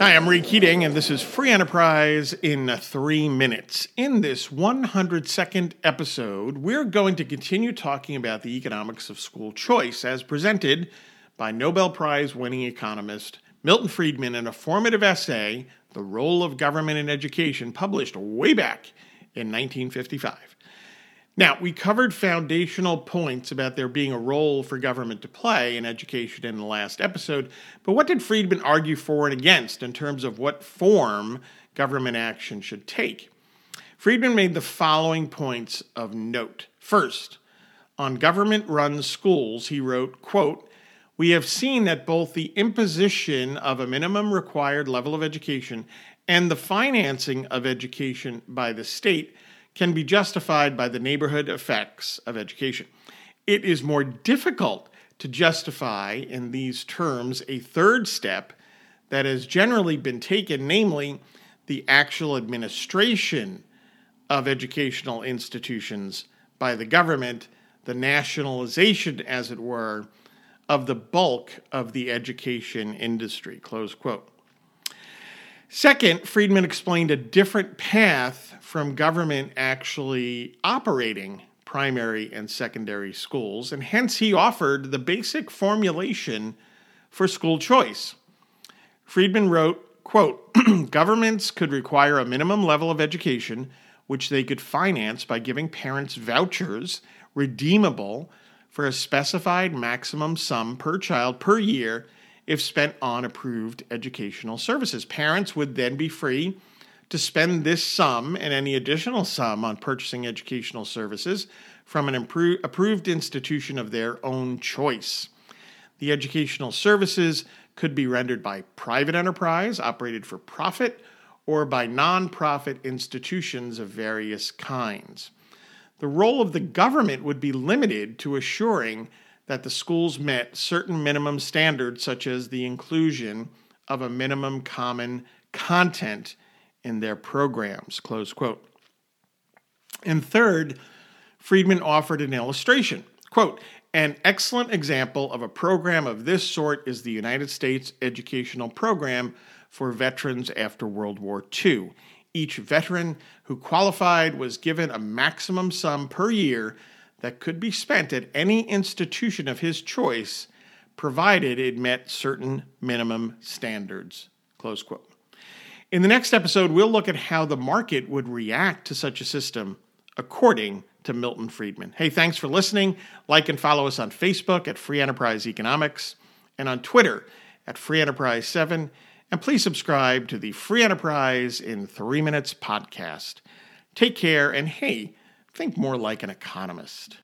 Hi, I'm Ray Keating, and this is Free Enterprise in three minutes. In this 102nd episode, we're going to continue talking about the economics of school choice as presented by Nobel Prize winning economist Milton Friedman in a formative essay, The Role of Government in Education, published way back in 1955. Now, we covered foundational points about there being a role for government to play in education in the last episode, but what did Friedman argue for and against in terms of what form government action should take? Friedman made the following points of note. First, on government run schools, he wrote, quote, we have seen that both the imposition of a minimum required level of education and the financing of education by the state can be justified by the neighborhood effects of education. It is more difficult to justify in these terms a third step that has generally been taken, namely the actual administration of educational institutions by the government, the nationalization, as it were, of the bulk of the education industry. Close quote. Second, Friedman explained a different path from government actually operating primary and secondary schools, and hence he offered the basic formulation for school choice. Friedman wrote, quote, governments could require a minimum level of education which they could finance by giving parents vouchers redeemable for a specified maximum sum per child per year if spent on approved educational services. Parents would then be free to spend this sum and any additional sum on purchasing educational services from an approved institution of their own choice. The educational services could be rendered by private enterprise operated for profit or by nonprofit institutions of various kinds. The role of the government would be limited to assuring that the schools met certain minimum standards, such as the inclusion of a minimum common content in their programs. Close quote. And third, Friedman offered an illustration. Quote, an excellent example of a program of this sort is the United States Educational Program for veterans after World War II. Each veteran who qualified was given a maximum sum per year that could be spent at any institution of his choice, provided it met certain minimum standards. Close quote. In the next episode, we'll look at how the market would react to such a system according to Milton Friedman. Hey, thanks for listening. Like and follow us on Facebook at Free Enterprise Economics and on Twitter at Free Enterprise 7. And please subscribe to the Free Enterprise in Three Minutes podcast. Take care, and hey, Think more like an economist.